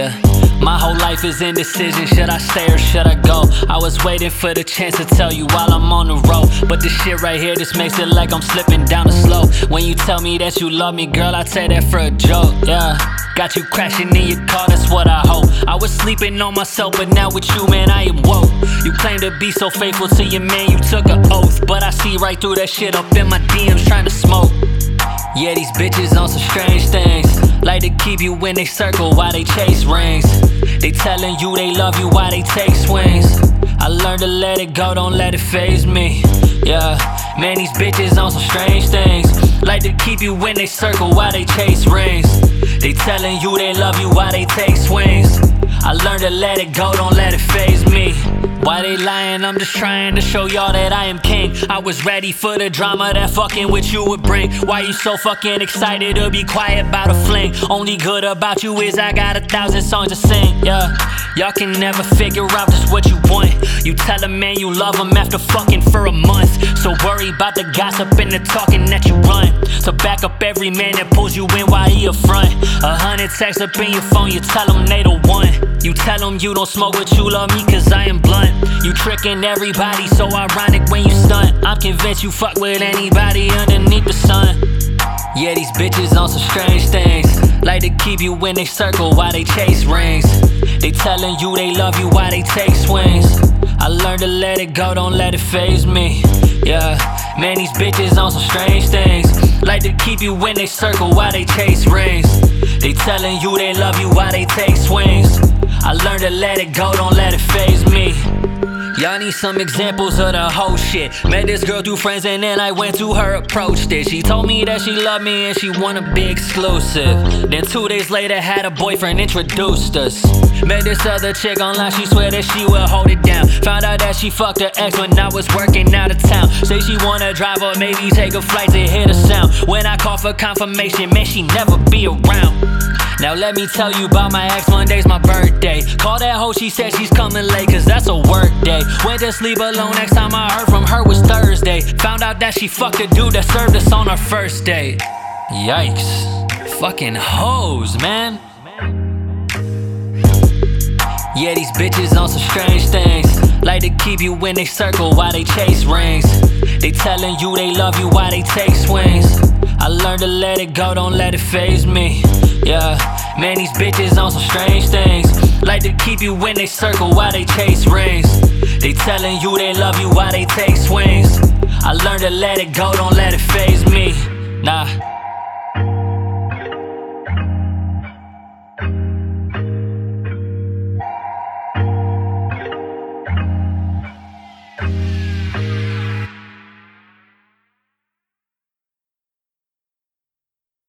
Yeah. My whole life is indecision. Should I stay or should I go? I was waiting for the chance to tell you while I'm on the road. But this shit right here just makes it like I'm slipping down the slope. When you tell me that you love me, girl, I take that for a joke. Yeah. Got you crashing in your car, that's what I hope. I was sleeping on myself, but now with you, man, I am woke. You claim to be so faithful to your man, you took an oath. But I see right through that shit up in my DMs trying to smoke. Yeah, these bitches on some strange things. Like to keep you in they circle while they chase rings. They telling you they love you while they take swings. I learned to let it go, don't let it faze me. Yeah, man, these bitches on some strange things. Like to keep you in they circle while they chase rings. They telling you they love you while they take swings. I learned to let it go, don't let it faze. Why they lying? I'm just trying to show y'all that I am king. I was ready for the drama that fucking with you would bring. Why you so fucking excited to be quiet about a fling? Only good about you is I got a thousand songs to sing. Yeah, y'all can never figure out just what you want. You tell a man you love him after fucking for a month. So worry about the gossip and the talking that you run. So back up every man that pulls you in while he a front. A hundred texts up in your phone, you tell them they the one. You tell them you don't smoke, but you love me cause I am blunt. You tricking everybody, so ironic when you stunt. I'm convinced you fuck with anybody underneath the sun. Yeah, these bitches on some strange things. Like to keep you in they circle while they chase rings. They telling you they love you while they take swings. I learned to let it go, don't let it faze me. Yeah, man, these bitches on some strange things. Like to keep you in they circle while they chase rings. They telling you they love you while they take swings. I learned to let it go, don't let it faze me. Y'all need some examples of the whole shit. Met this girl through friends and then I went to her, approached it. She told me that she loved me and she wanna be exclusive. Then two days later, had a boyfriend introduced us. Met this other chick online, she swear that she will hold it down. Found out that she fucked her ex when I was working out of town. Say she wanna drive or maybe take a flight to hear the sound. When I call for confirmation, man, she never be around. Now let me tell you about my ex, Monday's my birthday. Call that hoe, she said she's coming late, cause that's a work day. Went to sleep alone, next time I heard from her was Thursday. Found out that she fucked a dude that served us on our first date. Yikes. Fucking hoes, man. Yeah, these bitches on some strange things. Like to keep you in they circle while they chase rings. They telling you they love you while they take swings. I learned to let it go, don't let it faze me. Yeah, man, these bitches on some strange things. Like to keep you in they circle while they chase rings. They telling you they love you while they take swings. I learned to let it go, don't let it faze me. Nah.